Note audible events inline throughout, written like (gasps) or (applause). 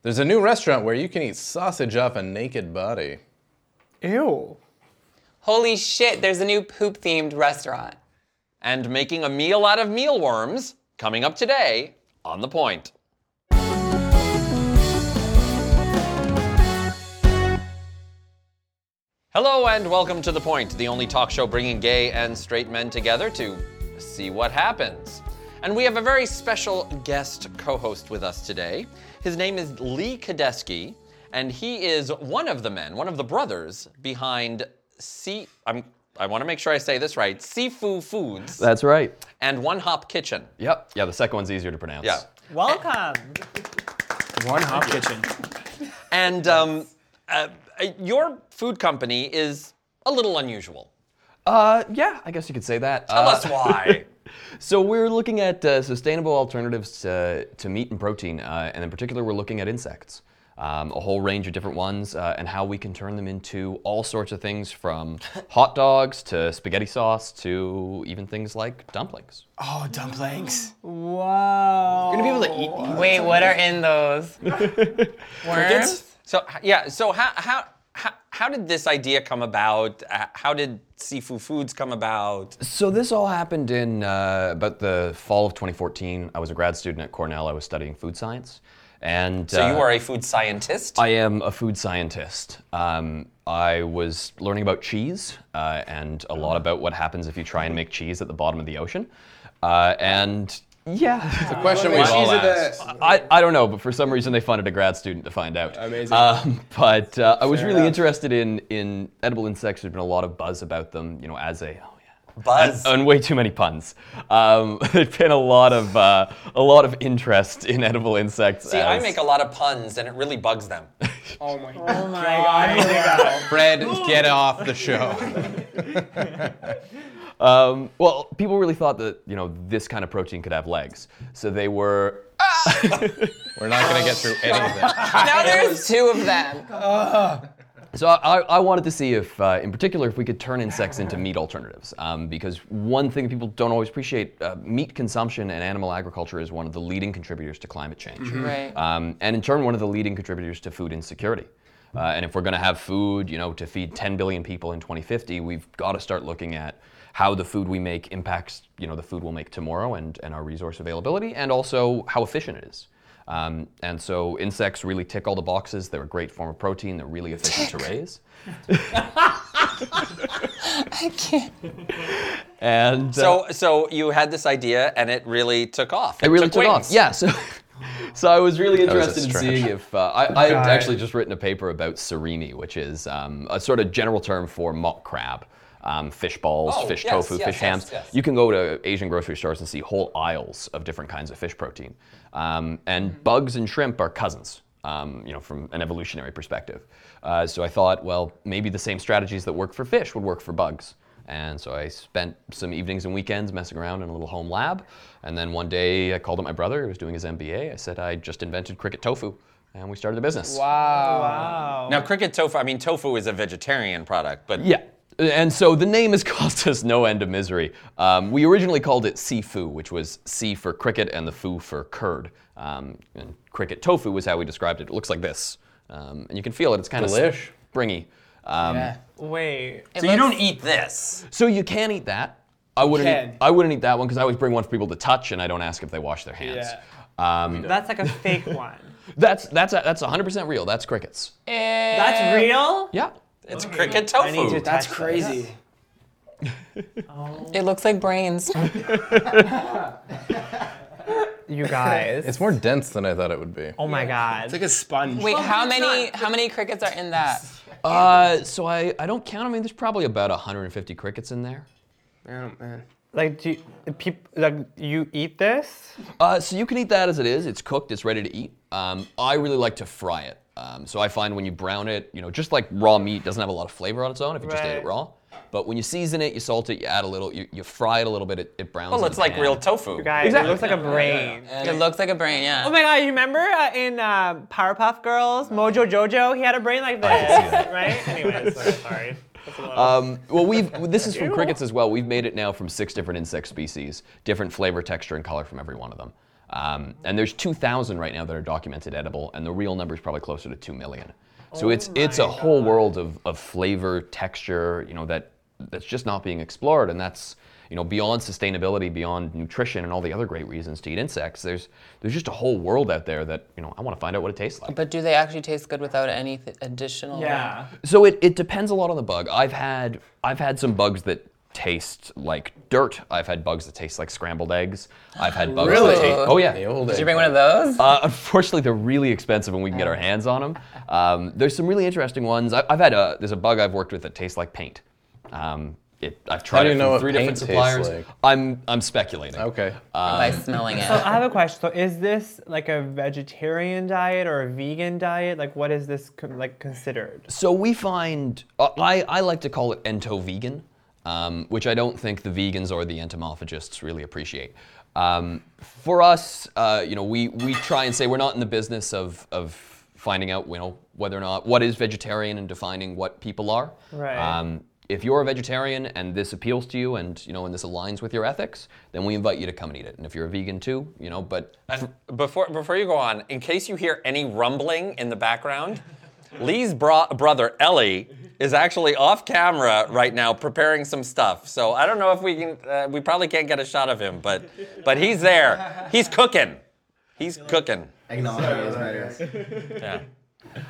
There's a new restaurant where you can eat sausage off a naked body. Ew. Holy shit, there's a new poop themed restaurant. And making a meal out of mealworms coming up today on The Point. Hello and welcome to The Point, the only talk show bringing gay and straight men together to see what happens. And we have a very special guest co host with us today. His name is Lee Cadesky, and he is one of the men, one of the brothers behind C. I'm, I want to make sure I say this right Sifu Foods That's right. and One Hop Kitchen. Yep. Yeah, the second one's easier to pronounce. Yeah. Welcome. One hop kitchen. And um, uh, uh, your food company is a little unusual. Uh, yeah, I guess you could say that. Tell Uh, us why. (laughs) So we're looking at uh, sustainable alternatives to, to meat and protein, uh, and in particular, we're looking at insects. Um, a whole range of different ones, uh, and how we can turn them into all sorts of things from (laughs) hot dogs to spaghetti sauce to even things like dumplings. Oh, dumplings. Wow. You're gonna be able to eat these. Wait, what are in those? (laughs) Worms? so yeah, so how how how, how did this idea come about? Uh, How did Sifu Foods come about? So this all happened in uh, about the fall of 2014. I was a grad student at Cornell. I was studying food science, and So you uh, are a food scientist. I am a food scientist. Um, I was learning about cheese uh, and a lot about what happens if you try and make cheese at the bottom of the ocean. Uh, and yeah, The question we've all are asked. I, I don't know, but for some reason they funded a grad student to find out. Amazing. Um, but uh, I was Fair really enough. interested in, in edible insects. There's been a lot of buzz about them, you know, as a. Oh, yeah. Buzz. And, and way too many puns. Um, (laughs) there's been a lot of uh, a lot of interest in edible insects. See, I as- make a lot of puns, and it really bugs them. (laughs) Oh my Oh my god. Here. Fred, get off the show. (laughs) Um, well, people really thought that you know this kind of protein could have legs, so they were. (laughs) We're not going to get through any of that. (laughs) Now there's two of them. So I, I wanted to see if, uh, in particular, if we could turn insects into meat alternatives, um, because one thing people don't always appreciate: uh, meat consumption and animal agriculture is one of the leading contributors to climate change, Right. um, and in turn, one of the leading contributors to food insecurity. Uh, and if we're going to have food, you know, to feed 10 billion people in 2050, we've got to start looking at how the food we make impacts, you know, the food we'll make tomorrow and, and our resource availability, and also how efficient it is. Um, and so insects really tick all the boxes. They're a great form of protein. They're really efficient to raise. (laughs) I can't. And uh, So, so you had this idea, and it really took off. it really took off. Yeah. So, so I was really was interested in seeing if uh, I, I had actually just written a paper about surimi, which is um, a sort of general term for mock crab. Um, fish balls, Oh, fish yes, tofu, yes, fish yes, hams. yes. You can go to Asian grocery stores and see whole aisles of different kinds of fish protein. Um, and Mm-hmm. bugs and shrimp are cousins, um, you know, from an evolutionary perspective. Uh, so I thought, well, maybe the same strategies that work for fish would work for bugs. And so I spent some evenings and weekends messing around in a little home lab. And then one day I called up my brother, who was doing his MBA. I said I just invented cricket tofu, and we started a business. Wow. Now, cricket tofu. I mean, tofu is a vegetarian product, but Yeah. And so the name has (laughs) caused us no end of misery. Um, we originally called it Sifu, which was C for cricket and the fu for curd. Um, and cricket tofu was how we described it. It looks like this. Um, and you can feel it. It's kind of Delish. springy. Um, Yeah. Wait. so you don't eat this. So you can eat that. I wouldn't. can. Eat, I wouldn't eat that one because I always bring one for people to touch, and I don't ask if they wash their hands. Yeah. Um, That's like a fake (laughs) one. that's that's that's 100% real. That's crickets. That's real? Yeah. It's cricket I need tofu. to That's touch crazy. It looks like brains. (laughs) You guys. It's more dense than I thought it would be. oh my god. It's like a sponge. Wait, how many how many crickets are in that? (laughs) Uh, so I, I don't count. I mean, there's probably about 150 crickets in there. Oh, man. Like, do you, peop, like you eat this? Uh, so you can eat that as it is. It's cooked. It's ready to eat. Um, I really like to fry it. Um, so I find when you brown it, you know, just like raw meat doesn't have a lot of flavor on its own if you just ate it raw. But when you season it, you salt it, you add a little, you, you fry it a little bit, it, it browns. well, in it's the like pan. real tofu. You guys, it looks like a brain. It looks like a brain, yeah. Oh my god, you remember uh, in uh, Powerpuff Girls, Mojo Jojo, he had a brain like this, right? Anyways, (laughs) sorry. sorry. That's a little- Um, well, we've this is from crickets as well. We've made it now from six different insect species, different flavor, texture, and color from every one of them. Um, and there's 2,000 right now that are documented edible, and the real number is probably closer to 2 million. So it's it's a whole world of, of flavor, texture, you know, that that's just not being explored, and that's you know beyond sustainability, beyond nutrition, and all the other great reasons to eat insects. There's there's just a whole world out there that you know I want to find out what it tastes like. But do they actually taste good without any th- additional? Yeah. So it, it depends a lot on the bug. I've had I've had some bugs that taste like dirt. I've had bugs that taste like scrambled eggs. I've had bugs Really? that taste. Oh yeah. The old Did you bring one of those? Uh, unfortunately, they're really expensive when we can get our hands on them. Um, there's some really interesting ones. I, I've had a there's a bug I've worked with that tastes like paint. Um, it, I've tried do it you know from what three different paint tastes suppliers. like? I'm I'm speculating. Okay. By smelling it. So I have a question. So is this like a vegetarian diet or a vegan diet? Like what is this co- like considered? So we find, uh, I, I like to call it ento-vegan, um, which I don't think the vegans or the entomophagists really appreciate. Um, for us, uh, you know, we, we try and say we're not in the business of, of finding out, you know, whether or not what is vegetarian and defining what people are. Right. Um, if you're a vegetarian and this appeals to you and you know and this aligns with your ethics, then we invite you to come and eat it. And if you're a vegan too, you know, but And before before you go on, in case you hear any rumbling in the background, Lee's bro- brother Ellie is actually off camera right now preparing some stuff. So I don't know if we can. Uh, we probably can't get a shot of him, but but he's there. He's cooking. He's cooking. Eggnog is better. Yeah.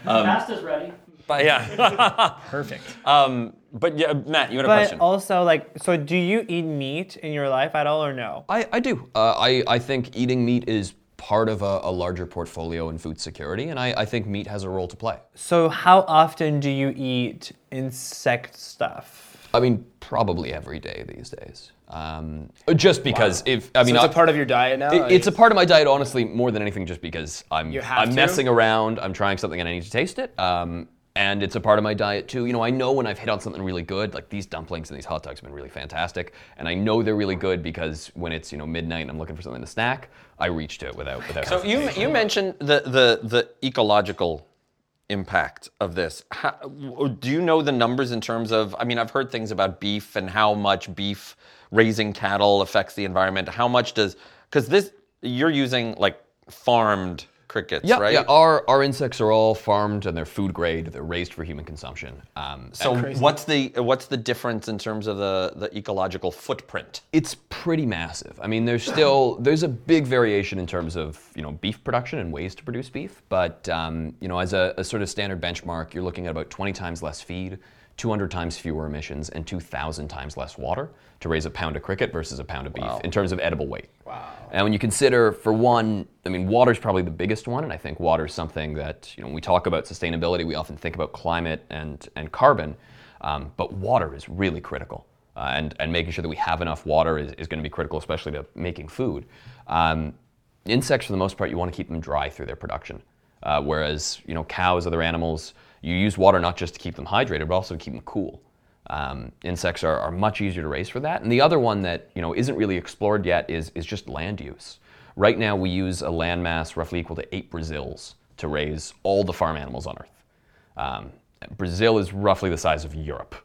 Pasta's ready. But yeah. (laughs) Perfect. um. But yeah, Matt, you had a But question. also like so do you eat meat in your life at all or no? I, I do. Uh, I, I think eating meat is part of a, a larger portfolio in food security, and I, I think meat has a role to play. So how often do you eat insect stuff? I mean, probably every day these days. Um, just because if I So mean, it's a part of your diet now. it- it's a part of my diet, honestly, more than anything, just because I'm I'm to? messing around, I'm trying something, and I need to taste it. Um, and it's a part of my diet too. You know, I know when I've hit on something really good, like these dumplings and these hot dogs have been really fantastic, and I know they're really good because when it's you know midnight and I'm looking for something to snack, I reached it without without. So you you mentioned the the the ecological impact of this. How, do you know the numbers in terms of? I mean, I've heard things about beef and how much beef raising cattle affects the environment. How much does? Because this you're using like farmed crickets, Yeah, right? yeah. Our our insects are all farmed and they're food grade. They're raised for human consumption. Um, so what's the what's the difference in terms of the the ecological footprint? it's pretty massive. I mean, there's still (laughs) there's a big variation in terms of you know beef production and ways to produce beef. But um, you know, as a, a sort of standard benchmark, you're looking at about 20 times less feed, 200 times fewer emissions, and 2,000 times less water to raise a pound of cricket versus a pound of beef in terms of edible weight. Wow. And when you consider, for one, I mean, water is probably the biggest one, and I think water is something that you know when we talk about sustainability, we often think about climate and and carbon, um, but water is really critical. Uh, and, and making sure that we have enough water is, is going to be critical, especially to making food. Um, insects, for the most part, you want to keep them dry through their production. Uh, whereas, you know, cows, other animals, you use water not just to keep them hydrated, but also to keep them cool. Um, insects are, are much easier to raise for that. And the other one that, you know, isn't really explored yet is, is just land use. Right now, we use a land mass roughly equal to eight Brazils to raise all the farm animals on Earth. Um, Brazil is roughly the size of Europe.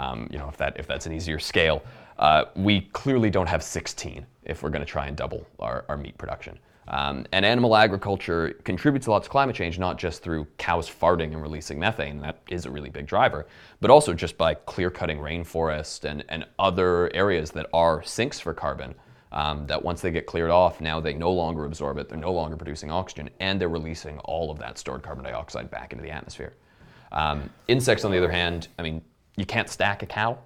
Um, you know, if that if that's an easier scale, uh, we clearly don't have 16 if we're going to try and double our, our meat production. Um, and animal agriculture contributes a lot to climate change, not just through cows farting and releasing methane, that is a really big driver, but also just by clear cutting rainforest and, and other areas that are sinks for carbon. Um, that once they get cleared off, now they no longer absorb it, they're no longer producing oxygen, and they're releasing all of that stored carbon dioxide back into the atmosphere. Um, insects, on the other hand, I mean, you can't stack a cow,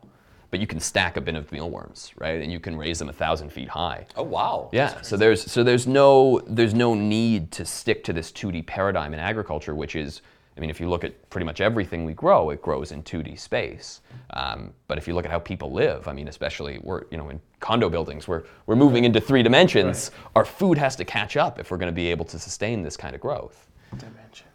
but you can stack a bin of mealworms, right? And you can raise them a thousand feet high. Oh wow. Yeah. So there's so there's no there's no need to stick to this 2D paradigm in agriculture, which is, I mean, if you look at pretty much everything we grow, it grows in 2D space. Um, but if you look at how people live, I mean, especially we're you know in condo buildings, we're we're moving into three dimensions. Our food has to catch up if we're going to be able to sustain this kind of growth. Dimensions.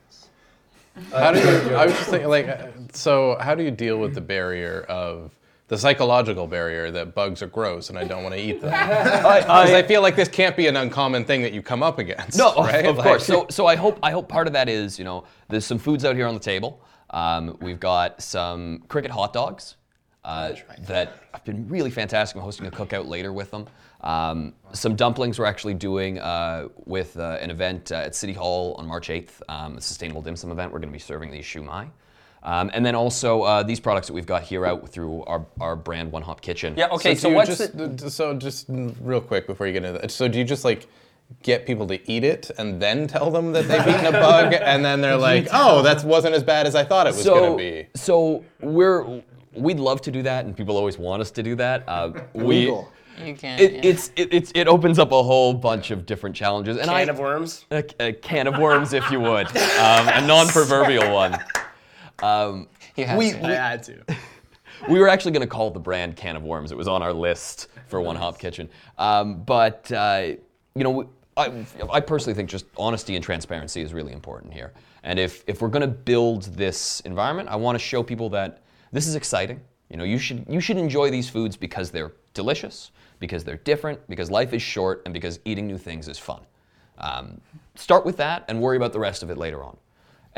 How do you? I was just (laughs) thinking, like, uh, so how do you deal with the barrier of the psychological barrier that bugs are gross and I don't want to eat them? (laughs) Because I feel like this can't be an uncommon thing that you come up against. No, of- right? of Like- course. So, so I hope I hope part of that is you know there's some foods out here on the table. Um, we've got some cricket hot dogs uh, that have been really fantastic. I'm hosting a cookout later with them. Um, some dumplings we're actually doing uh, with uh, an event uh, at City Hall on March 8th, um, a sustainable dim sum event. We're going to be serving these shumai. Um, and then also uh, these products that we've got here out through our, our brand One Hop Kitchen. Yeah. Okay. so So, what's just, the, so just real quick before you get into that. So do you just like get people to eat it and then tell them that they've eaten a bug and then they're like, oh, that wasn't as bad as I thought it was so, gonna be. So we're we'd love to do that, and people always want us to do that. Uh, we, Legal. You can. It, yeah. it's it, it's it opens up a whole bunch of different challenges, and I Can of worms. a, a can of worms, if you would, um, a non-proverbial one. Um, You have we, to. we, I had to. (laughs) we were actually going to call the brand Can of Worms. It was on our list for One Hop Kitchen. Um, but, uh, you know, I, I personally think just honesty and transparency is really important here. And if, if we're going to build this environment, I want to show people that this is exciting. You know, you should, you should enjoy these foods because they're delicious, because they're different, because life is short, and because eating new things is fun. Um, start with that and worry about the rest of it later on.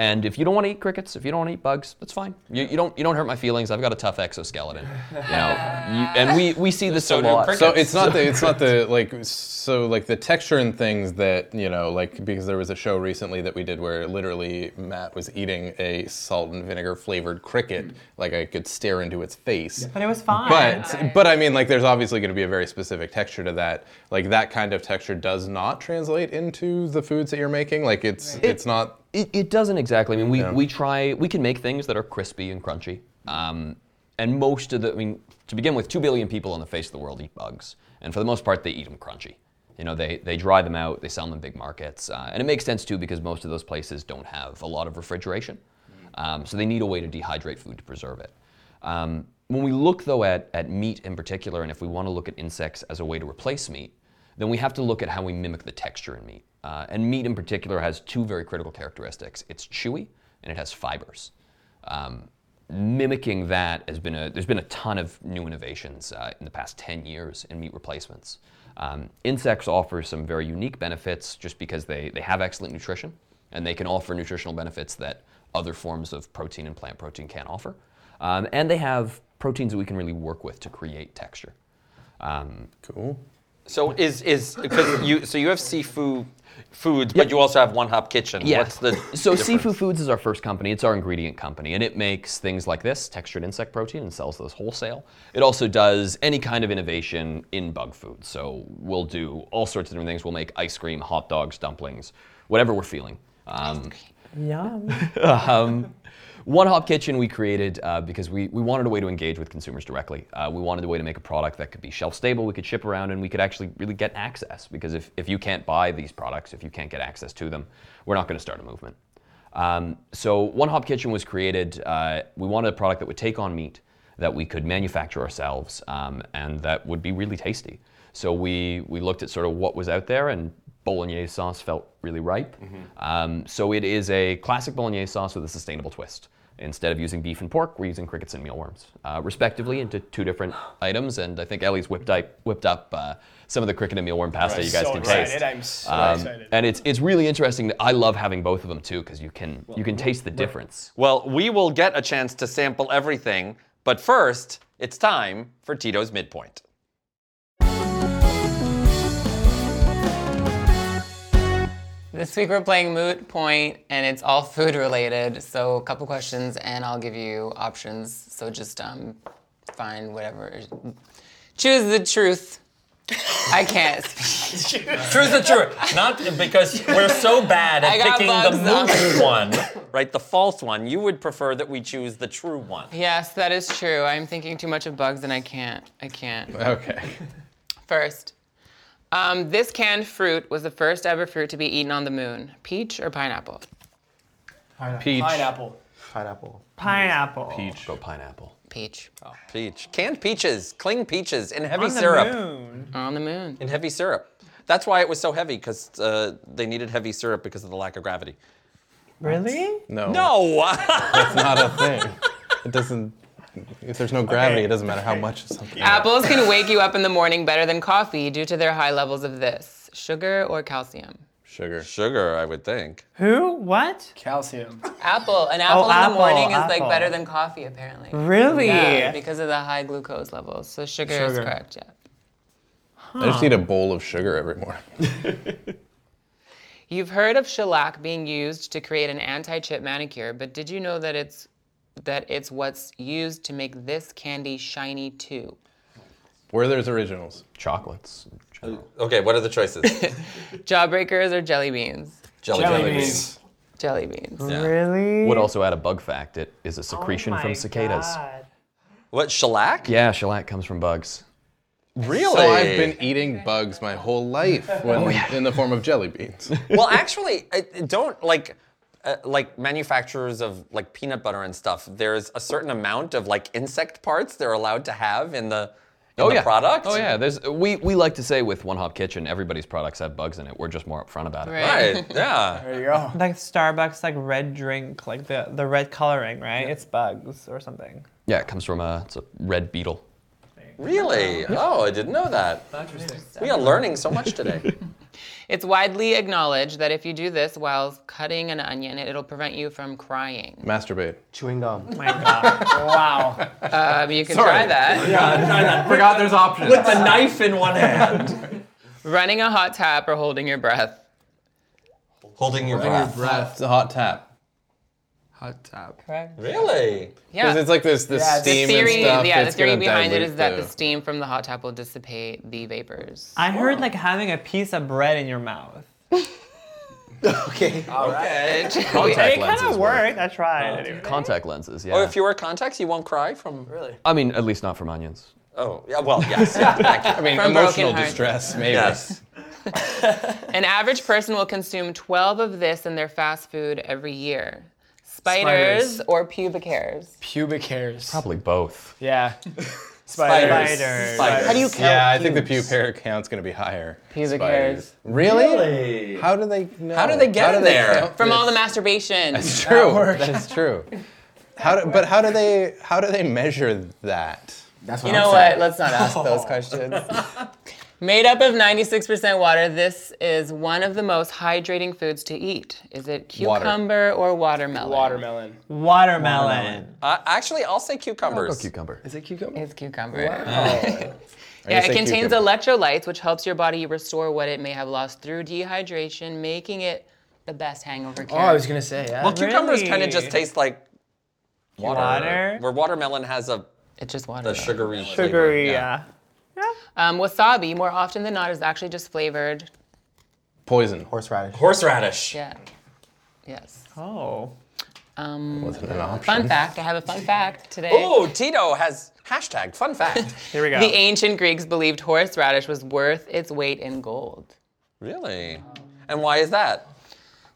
And if you don't want to eat crickets, if you don't want to eat bugs, that's fine. You, you don't you don't hurt my feelings. I've got a tough exoskeleton, you know. (laughs) You, and we, we see this So a lot. So it's not (laughs) the it's not the like so like the texture and things that you know like because there was a show recently that we did where literally Matt was eating a salt and vinegar flavored cricket like I could stare into its face. But it was fine. But but I mean like there's obviously going to be a very specific texture to that. Like that kind of texture does not translate into the foods that you're making. Like it's it's not It, it doesn't exactly. I mean, we, Yeah. we try, we can make things that are crispy and crunchy. Um, and most of the, I mean, to begin with, two billion people on the face of the world eat bugs. And for the most part, they eat them crunchy. You know, they, they dry them out, they sell them in big markets. Uh, and it makes sense too because most of those places don't have a lot of refrigeration. Um, so they need a way to dehydrate food to preserve it. Um, when we look though at, at meat in particular, and if we want to look at insects as a way to replace meat, then we have to look at how we mimic the texture in meat. Uh, and meat in particular has two very critical characteristics. It's chewy and it has fibers. Um, mimicking that has been a, there's been a ton of new innovations uh, in the past 10 years in meat replacements. Um, insects offer some very unique benefits just because they, they have excellent nutrition and they can offer nutritional benefits that other forms of protein and plant protein can't offer. Um, and they have proteins that we can really work with to create texture. Um, cool. So is is because you so you have Sifu Foods, but you also have One Hop Kitchen. What's the so difference? Sifu Foods is our first company. It's our ingredient company, and it makes things like this textured insect protein and sells those wholesale. It also does any kind of innovation in bug food. So we'll do all sorts of different things. We'll make ice cream, hot dogs, dumplings, whatever we're feeling. Um, Yum. (laughs) um, One Hop Kitchen we created uh, because we, we wanted a way to engage with consumers directly. Uh, we wanted a way to make a product that could be shelf stable, we could ship around, and we could actually really get access. Because if, if you can't buy these products, if you can't get access to them, we're not going to start a movement. Um, so One Hop Kitchen was created. Uh, we wanted a product that would take on meat that we could manufacture ourselves um, and that would be really tasty. So we we looked at sort of what was out there and bolognese sauce felt really ripe. Um, so it is a classic bolognese sauce with a sustainable twist. Instead of using beef and pork, we're using crickets and mealworms, uh, respectively, into two different (gasps) items. And I think Ellie's whipped up, whipped up uh, some of the cricket and mealworm pasta you guys so can excited. taste. I'm so Um, excited. and it's it's really interesting. I love having both of them too because you can you can taste the difference. Well, we will get a chance to sample everything, but first, it's time for Tito's midpoint. This week we're playing Moot Point, and it's all food related. So a couple questions, and I'll give you options. So just um, find whatever. Choose the truth. I can't. (laughs) speak. Truth the truth. Not because we're so bad (laughs) I at got picking the bugs on. moot one, right? The false one. You would prefer that we choose the true one. yes, that is true. I'm thinking too much of bugs, and I can't. I can't. Okay. First, um, this canned fruit was the first ever fruit to be eaten on the moon. Peach or pineapple? Pineapple. Peach. Pineapple. Pineapple. Pineapple. Peach. Go pineapple. Peach. Peach. Canned peaches, cling peaches in heavy syrup. On the moon. On the moon. In heavy syrup. That's why it was so heavy, because uh, they needed heavy syrup because of the lack of gravity. Really? No. No! That's not a thing. (laughs) It doesn't. If there's no gravity, it doesn't matter how much something. Apples can wake you up in the morning better than coffee due to their high levels of this sugar or calcium. Sugar. Sugar, I would think. Who? What? Calcium. Apple. An oh, apple in the apple, morning is like better than coffee, apparently. Really? Yeah, because of the high glucose levels. So sugar, is correct, yeah. I just eat a bowl of sugar every morning. (laughs) You've heard of shellac being used to create an anti-chip manicure, but did you know that it's that it's what's used to make this candy shiny too? Where there's Originals. Chocolates. in general. Okay, what are the choices? (laughs) Jawbreakers or jelly beans? Jelly, Jelly jelly beans. Jelly beans. Yeah. Really? Would also add a bug fact. It is a Oh secretion my from cicadas. God. What, shellac? Yeah, shellac comes from bugs. Really? So I've been eating bugs my whole life when, oh, in the form of jelly beans. well, actually, I, I don't like uh, like manufacturers of like peanut butter and stuff. There's a certain amount of like insect parts they're allowed to have in the in the yeah. product. Oh yeah, there's we, we like to say with One Hop Kitchen, everybody's products have bugs in it. We're just more upfront about it. Right. (laughs) Yeah. There you go. Like Starbucks, like red drink, like the the red coloring, right? It's bugs or something. Yeah, it comes from a, it's a red beetle. Really? Oh, I didn't know that. We are learning so much today. (laughs) It's widely acknowledged that if you do this while cutting an onion, it'll prevent you from crying. Masturbate. Chewing gum. Oh my God. wow. Um, you can try that. Yeah, try that. Forgot there's options. With a knife in one (laughs) hand, Running a hot tap or holding your breath. holding your breath. breath. It's a hot tap. Hot tap. Correct. Really? Yeah. Because it's like this, this Yeah, it's- the steam theory, and stuff. yeah, the it's theory gonna behind it dilute is that the the- steam from the hot tap will dissipate the vapors. I heard like having a piece of bread in your mouth. (laughs) Okay. All right. Okay. (laughs) it Contact kind lenses of work. worked. I tried. Oh. anyway. Contact lenses, oh, yeah. Or if you wear contacts, you won't cry from. Really? I mean, at least not from onions. Oh, yeah. Well, yes. Yeah, (laughs) thank you. I mean, From emotional broken heart. distress, maybe. Yes. An average person will consume 12 of this in their fast food every year. Spiders, Spiders. or pubic hairs? Pubic hairs. Probably both. Yeah. (laughs) Spiders. Spiders. Spiders. How do you count? Yeah, I think the pubes? pube hair count's gonna be higher. Pubic Spiders. hairs. Really? How do they know? How do they get in there? count From all the masturbation. It's true. That is true. (laughs) How do, but how do they how do they measure that? That's what You I'm know saying. what? Let's not ask those (laughs) questions. Made up of 96% water, this is one of the most hydrating foods to eat. Is it Water. cucumber or watermelon? Watermelon. Watermelon. Uh, actually, I'll say I'll go cucumbers. cucumber. Is it cucumber? It's cucumber. (laughs) Are Yeah, you it saying contains cucumber? electrolytes, which helps your body restore what it may have lost through dehydration, making it the best hangover cure. Oh. I was gonna say, yeah. Well, cucumbers Really? kind of just taste like water. Water? Where watermelon has a it's just water. the though. sugary. flavor. Sugary, yeah. Um, wasabi, more often than not, is actually just flavored. Poison. Horseradish. Horseradish. Yeah. Yes. Oh. Um, Wasn't an option. fun fact. I have a fun fact today. Oh, Tito has hashtag fun fact. (laughs) Here we go. The ancient Greeks believed horseradish was worth its weight in gold. really? And why is that?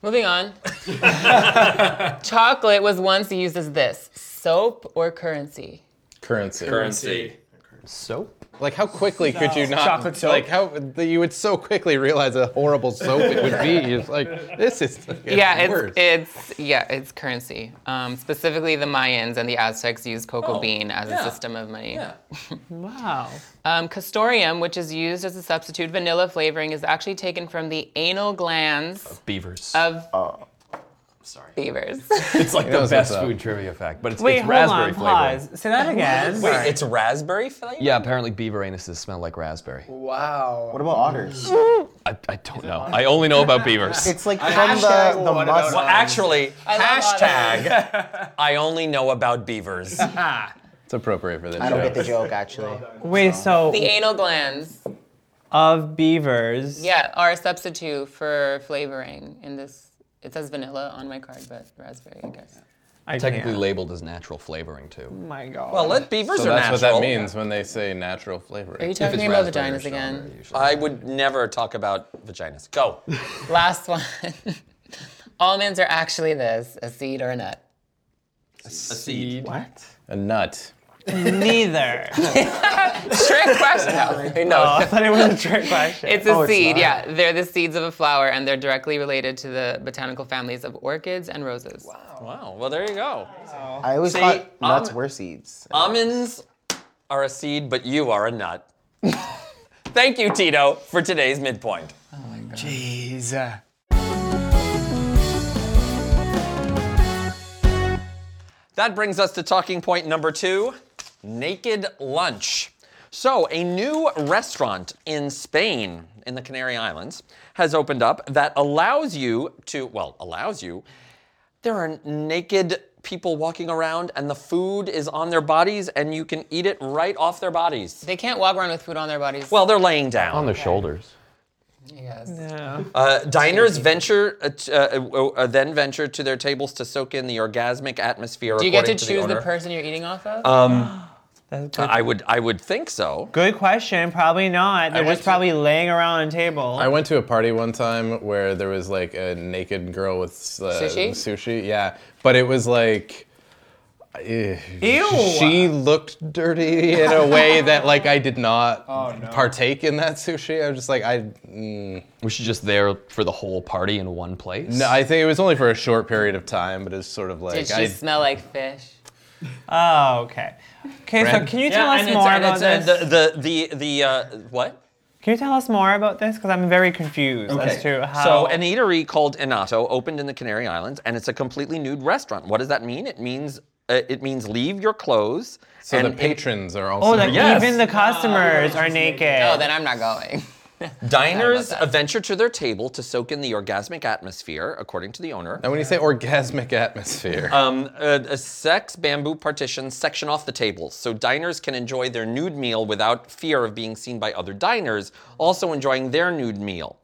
Moving on. (laughs) Chocolate was once used as this soap or currency. Currency. Currency. Soap? Like how quickly could you not? Chocolate soap? Like how that you would so quickly realize a horrible soap it would be. It's like this is. Like, yeah, it's worse. it's yeah, it's currency. Um, specifically, the Mayans and the Aztecs used cocoa Oh, bean as yeah. a system of money. Yeah. (laughs) Wow. Um, castoreum, which is used as a substitute vanilla flavoring, is actually taken from the anal glands of Beavers. of Sorry. beavers. (laughs) it's like knows the what's best up. food trivia fact, but it's, Wait, it's hold raspberry on. flavoring. Pause. Say that (laughs) again. Wait, it's raspberry flavor? Yeah, apparently beaver anuses smell like raspberry. Wow. What about otters? I, I don't know. I only know about beavers. It's like from the, the what musk. Well, actually, I hashtag (laughs) I only know about beavers. It's appropriate for this I don't show. get the joke, actually. Wait, so the anal glands, of beavers. yeah, are a substitute for flavoring in this. It says vanilla on my card, but raspberry, I guess. I Technically can't. labeled as natural flavoring too. Oh my god. Well, let beavers are natural. So are that's what natural. that means when they say natural flavoring. Are you If talking about raspberry or vaginas again? strawberry, usually. I would never talk about vaginas. Go. Last one. (laughs) Almonds are actually this: a seed or a nut. A seed. What? A nut. Neither. (laughs) Trick question. No, oh, I thought it was a trick question. It's a Oh, seed, not. yeah. They're the seeds of a flower, and they're directly related to the botanical families of orchids and roses. Wow. Wow. Well, there you go. I always See, thought nuts um, were seeds. Almonds are a seed, but you are a nut. (laughs) Thank you, Tito, for today's midpoint. Oh my God. Jeez. That brings us to talking point number two naked lunch. So, a new restaurant in Spain, in the Canary Islands, has opened up that allows you to, well, allows you, there are naked people walking around and the food is on their bodies and you can eat it right off their bodies. They can't walk around with food on their bodies. Well, they're laying down. On their shoulders. yes. Uh, diners venture uh, t- uh, uh, uh, then venture to their tables to soak in the orgasmic atmosphere. Do you get to according choose the, the, person you're eating off of? That's good. I would, I would think so. Good question. Probably not. They're went just probably laying around on a table. I went to a party one time where there was like a naked girl with uh, Sushi? Sushi, yeah, but it was like. eh, Ew. She looked dirty in a way that like I did not (laughs) Oh, no. partake in that sushi. I was just like I. Mm. Was she just there for the whole party in one place? No, I think it was only for a short period of time, but it's sort of like Did she I. smell like fish? (laughs) oh, okay. Okay, so Brand- can you tell us and more and about uh, this? the the the, the uh, what? Can you tell us more about this? Because I'm very confused as Okay. to how. So, an eatery called Inato opened in the Canary Islands, and it's a completely nude restaurant. What does that mean? It means uh, it means leave your clothes. so and the patrons are also. oh, like Yes. even the customers are naked. Oh, then I'm not going. (laughs) diners Sorry venture to their table to soak in the orgasmic atmosphere, according to the owner. and when you say orgasmic atmosphere, Um, uh, a sex bamboo partition section off the tables, so diners can enjoy their nude meal without fear of being seen by other diners, also enjoying their nude meal.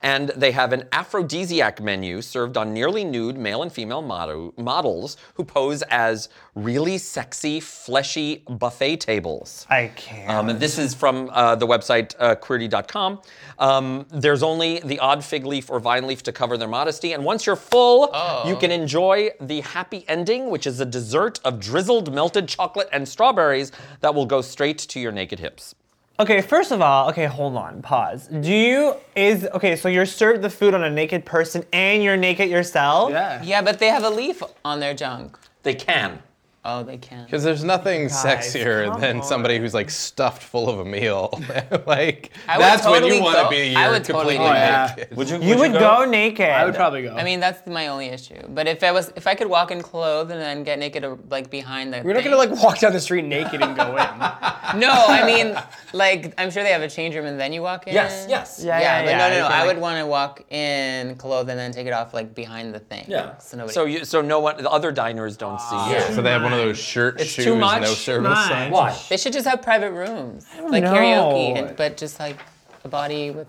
And they have an aphrodisiac menu served on nearly nude male and female model, models who pose as really sexy, fleshy buffet tables. I can't. Um, and this is from uh, the website uh, queerty.com. Um, there's only the odd fig leaf or vine leaf to cover their modesty. And once you're full, you can enjoy the happy ending, which is a dessert of drizzled melted chocolate and strawberries that will go straight to your naked hips. Okay, first of all, okay, hold on, pause. Do you is okay? So you're served the food on a naked person, and you're naked yourself. Yeah. yeah, but they have a leaf on their junk. They can. Oh, they can. Because there's nothing Guys, sexier come than on. somebody who's like stuffed full of a meal. (laughs) like I would that's when totally you want to go- be. I You're would totally completely go. Oh, yeah. naked. Would you? You would go? naked. I would probably go. I mean, that's my only issue. But if I was, if I could walk in clothes and then get naked, uh, like behind the. We're not gonna like walk down the street naked and go in. (laughs) No, I mean, like I'm sure they have a change room and then you walk in. Yes, yes. Yeah, Yeah, yeah, but yeah. no, no, you no. can, I like- would want to walk in clothed and then take it off like behind the thing. Yeah. So nobody. So you, so no one, the other diners don't see you. So they have one of those shirt It's shoes, too much. no service much. signs. Why? they should just have private rooms, like know. karaoke, and, but just like a body with.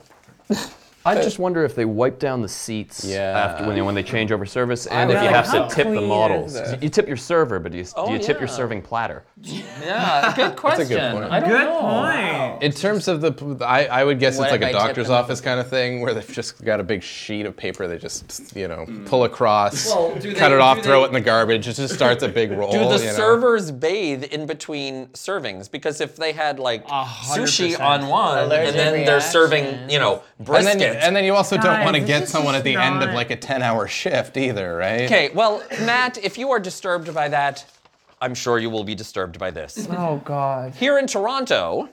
I just wonder if they wipe down the seats Yeah. after when, when they change over service, and would if you like have how to tip the clean models. is it? You tip your server, but do you, do oh, you tip your yeah. serving platter? Yeah, (laughs) good question. point. I don't Good know. point. In terms of the, I, I would guess What it's like if a I tip doctor's them? office kind of thing where they've just got a big sheet of paper they just, you know, mm. pull across, Well, do cut they- it off, do throw they- it in the garbage. It just starts a big roll. Do the you know? servers bathe in between servings? Because if they had like hundred sushi percent. on one, Allergic and then they're serving, you know, And brisket. Then, and then you also don't Guys, want to this get is someone at the just end of not- like a 10 hour shift either, right? okay, well, Matt, if you are disturbed by that, I'm sure you will be disturbed by this. Oh God. Here in Toronto,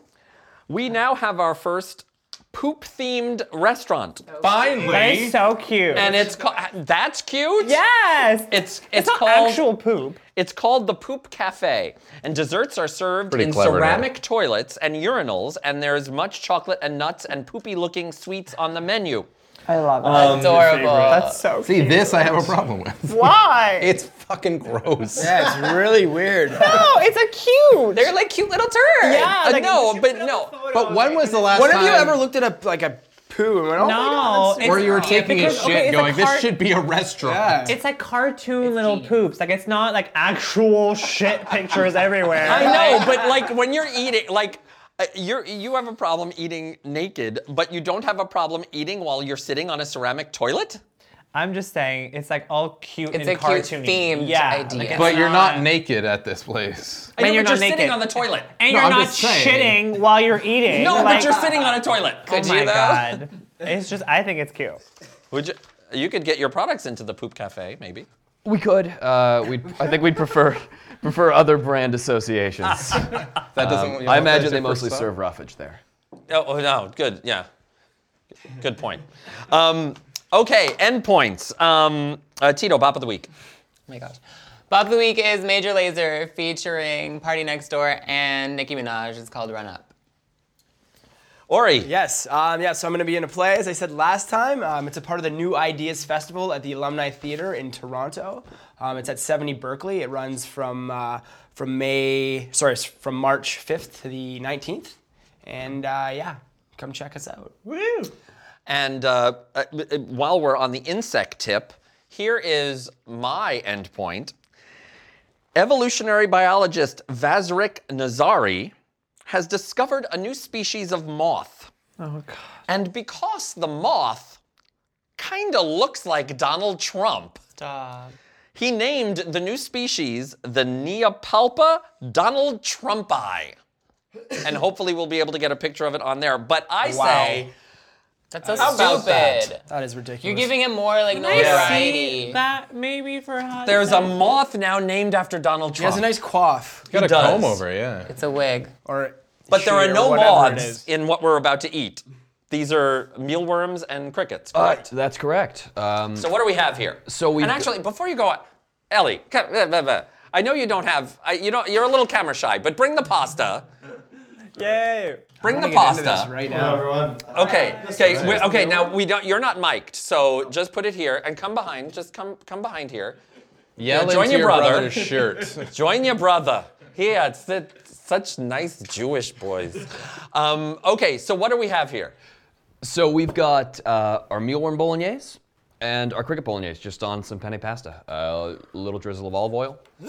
we now have our first poop-themed restaurant, Finally. That is so cute. and it's called. That's cute. yes. It's it's, it's not called actual poop. It's called the Poop Cafe, and desserts are served Pretty in clever name. ceramic toilets and urinals, and there's much chocolate and nuts and poopy-looking sweets on the menu. I love it. Adorable. That's so See, cute. this I have a problem with. (laughs) Why? (laughs) It's fucking gross. Yeah, it's really weird. no, it's a cute. They're like cute little turds. yeah. Uh, like, no, but no. But when was the last When time? have you ever looked at a like a poo and went, oh my god, No, that's- Where you were It's- taking because- a okay, shit it's a going, this should be a restaurant. Yeah. It's like cartoon little poops. Like it's not like actual shit pictures (laughs) everywhere. I know, but like when you're eating, like. Uh, you're, you have a problem eating naked, but you don't have a problem eating while you're sitting on a ceramic toilet? I'm just saying it's like all cute It's and a cute cartoony. themed yeah, idea. like, it's But you're not not- naked at this place. I know, And you're but not you're sitting naked. on the toilet. and No, you're I'm not just saying. shitting while you're eating. No, like, but you're sitting on a toilet. Could Oh my god. It's just I think it's cute. Would you? You could get your products into the Poop Cafe, maybe. We could. Uh, we I think we'd prefer (laughs) prefer other brand associations. (laughs) That doesn't. you know, I that's imagine your they first mostly thought? serve roughage there. Oh, oh no, good, yeah. Good point. Um, okay, endpoints. Um, uh, Tito, Bop of the Week. Oh my gosh. Bop of the Week is Major Lazer featuring Party Next Door and Nicki Minaj. It's called Run Up. Ori. Yes, um, yeah, so I'm going to be in a play, as I said last time. Um, it's a part of the New Ideas Festival at the Alumnae Theatre in Toronto. Um, it's at 70 Berkeley. It runs from, uh, from May, sorry, from March 5th to the 19th. And uh, yeah, come check us out. Woo! And uh, uh, while we're on the insect tip, here is my endpoint. Evolutionary biologist Vazrik Nazari has discovered a new species of moth. Oh god. And because the moth kind of looks like Donald Trump, Stop. he named the new species the Neopalpa Donald Trumpi. And hopefully we'll be able to get a picture of it on there. But I say, That's so How about stupid. that? That is ridiculous. You're giving it more like I see notoriety. that maybe for hot there's a moth now named after Donald Trump. He Trump. has a nice coif. Got a does. comb over, yeah. It's a wig. Or But there are shear, no whatever it moths is. in what we're about to eat. These are mealworms and crickets. Uh, Correct. that's correct. Um, so what do we have here? So we've and actually, before you go on, Ellie, ca- blah, blah, blah. I know you don't have, I, you know, you're a little camera shy, but bring the pasta. Yay! Bring the Get into this pasta. right now. everyone. Okay. Okay. we- okay. Now we don't. You're not mic'd, so just put it here and come behind. Just come. Come behind here. Yell join into your your brother. brother's shirt. (laughs) Join your brother. Here, it's the, such nice Jewish boys. Um, okay. So what do we have here? So we've got uh, our mealworm bolognese and our cricket bolognese, just on some penne pasta. Uh, a little drizzle of olive oil. (laughs)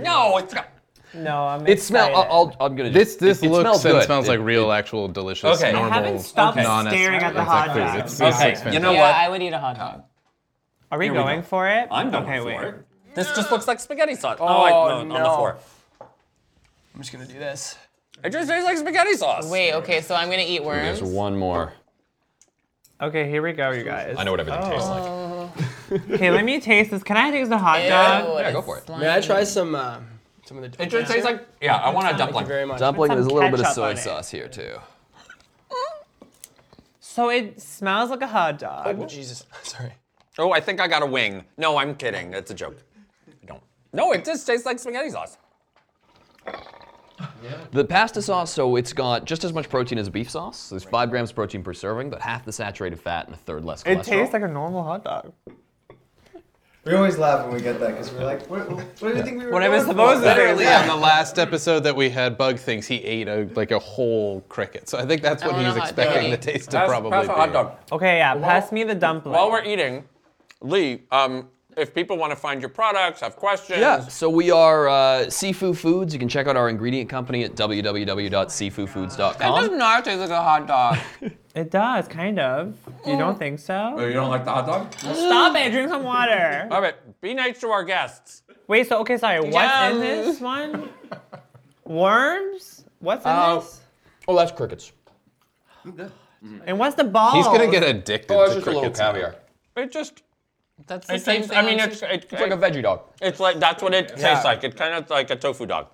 No, it's got. No, I'm It smells. excited. I'll, I'm gonna. This Just, this it, it looks smells and good. smells It- like it- real, actual, delicious, Okay. I normal. haven't stopped non- staring at the it's hot like food. dog. It's, it's, Okay, it's you know yeah, what? I would eat a hot dog. Are we we going go. for it? I'm going okay, for wait. it. This just looks like spaghetti sauce. Oh, I- on the no. floor. I'm just gonna do this. It just tastes like spaghetti sauce. Wait, okay, so I'm gonna eat worms. There's one more. Okay, here we go, you guys. I know what everything tastes like. Okay, let me taste this. Can I taste the hot Ew, dog? Yeah, go for it. slimy. May I try some uh, some of the? It just tastes like. Yeah, I want a Thank you dumpling. very much. Dumpling. Put There's a some little bit of ketchup soy on it. sauce here too. So it smells like a hot dog. Oh Jesus! (laughs) Sorry. Oh, I think I got a wing. No, I'm kidding. It's a joke. I don't. No, it just tastes like spaghetti sauce. The pasta sauce, so it's got just as much protein as a beef sauce. There's five grams of protein per serving, but half the saturated fat and a third less cholesterol. It tastes like a normal hot dog. We always laugh when we get that because we're like, what, what do you think we were What I was going supposed for? to do. Literally on the last episode that we had, Bug things, he ate a like a whole cricket. So I think that's what want he's expecting the taste to Pass- probably pass be. a hot dog. Okay, yeah, pass me the dumpling. While we're eating, Lee, um, if people want to find your products, have questions. Yeah, so we are uh, Sifu Foods. You can check out our ingredient company at www.sifufoods.com. That does not taste like a hot dog. (laughs) It does, kind of. You don't think so? Oh, you don't like the hot dog? Stop it, drink some water. All right, be nice to our guests. Wait, so, okay, sorry, what's Yum. in this (laughs) one? Worms? What's in Uh, this? Oh, that's crickets. And what's the ball? He's gonna get addicted Oh, it's to just a little crickets. now. caviar. It just. That's the It same tastes. thing. I mean, on it's sushi. it, It's like a veggie dog. It's like that's what it tastes like. It's kind of like a tofu dog.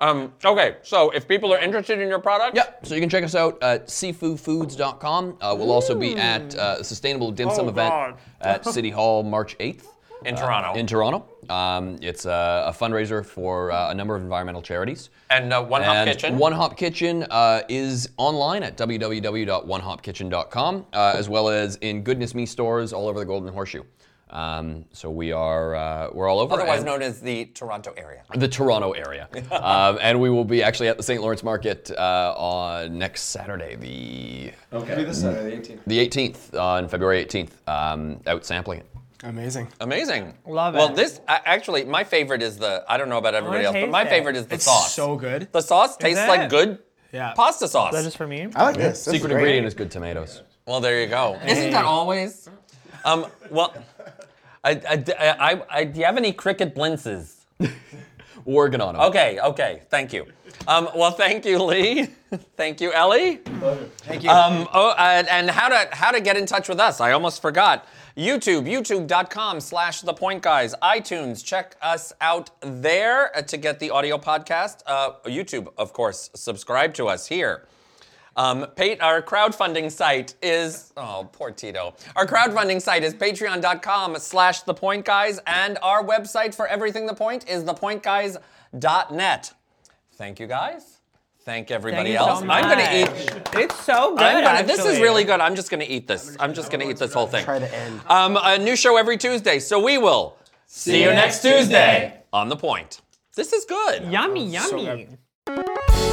Um, okay, so if people are interested in your product, Yeah, so you can check us out at sifufoods.com. Uh, we'll also be at uh, Sustainable Dim Sum Oh, event God. at (laughs) City Hall March 8th. in Toronto, In Toronto. Um, it's a, a fundraiser for uh, a number of environmental charities. and uh, One Hop and Kitchen. One Hop Kitchen uh, is online at www.onehopkitchen.com, uh, as well as in Goodness Me stores all over the Golden Horseshoe. Um, so we are uh, we're all over. otherwise and- known as the Toronto area. the Toronto area, (laughs) um, and we will be actually at the St. Lawrence Market uh, on next Saturday, the Okay. This Saturday, 18th. the 18th, on February 18th, um, out sampling it. Amazing. Amazing. Love it. Well, this a- actually, my favorite is the. I don't know about everybody else, but taste my it. favorite is the It's sauce. so good. the sauce tastes it? like good Yeah. pasta sauce. Is that just for me? I like this. this Secret is ingredient is good tomatoes. Well, there you go. Isn't that always? Um, well, I, I, I, I, do you have any cricket blintzes? (laughs) Working on it. Okay, okay, thank you. Um, well, thank you, Lee. (laughs) thank you, Ellie. Thank you. Um, oh, uh, and how to how to get in touch with us? I almost forgot. YouTube, youtube.com slash the point guys. iTunes, check us out there uh, to get the audio podcast. Uh, YouTube, of course, subscribe to us here. Um, Pate, our crowdfunding site is, oh, poor Tito. Our crowdfunding site is patreon.com slash the point guys, and our website for everything the point is thepointguys.net. Thank you guys. thank everybody Thank else. so I'm gonna eat. It's so good. Gonna, this is really good. I'm just gonna eat this. I'm just gonna eat this whole thing. Try to end. Um, a new show every Tuesday. So we will see you next Tuesday on the point. This is good. Yummy, so yummy. good.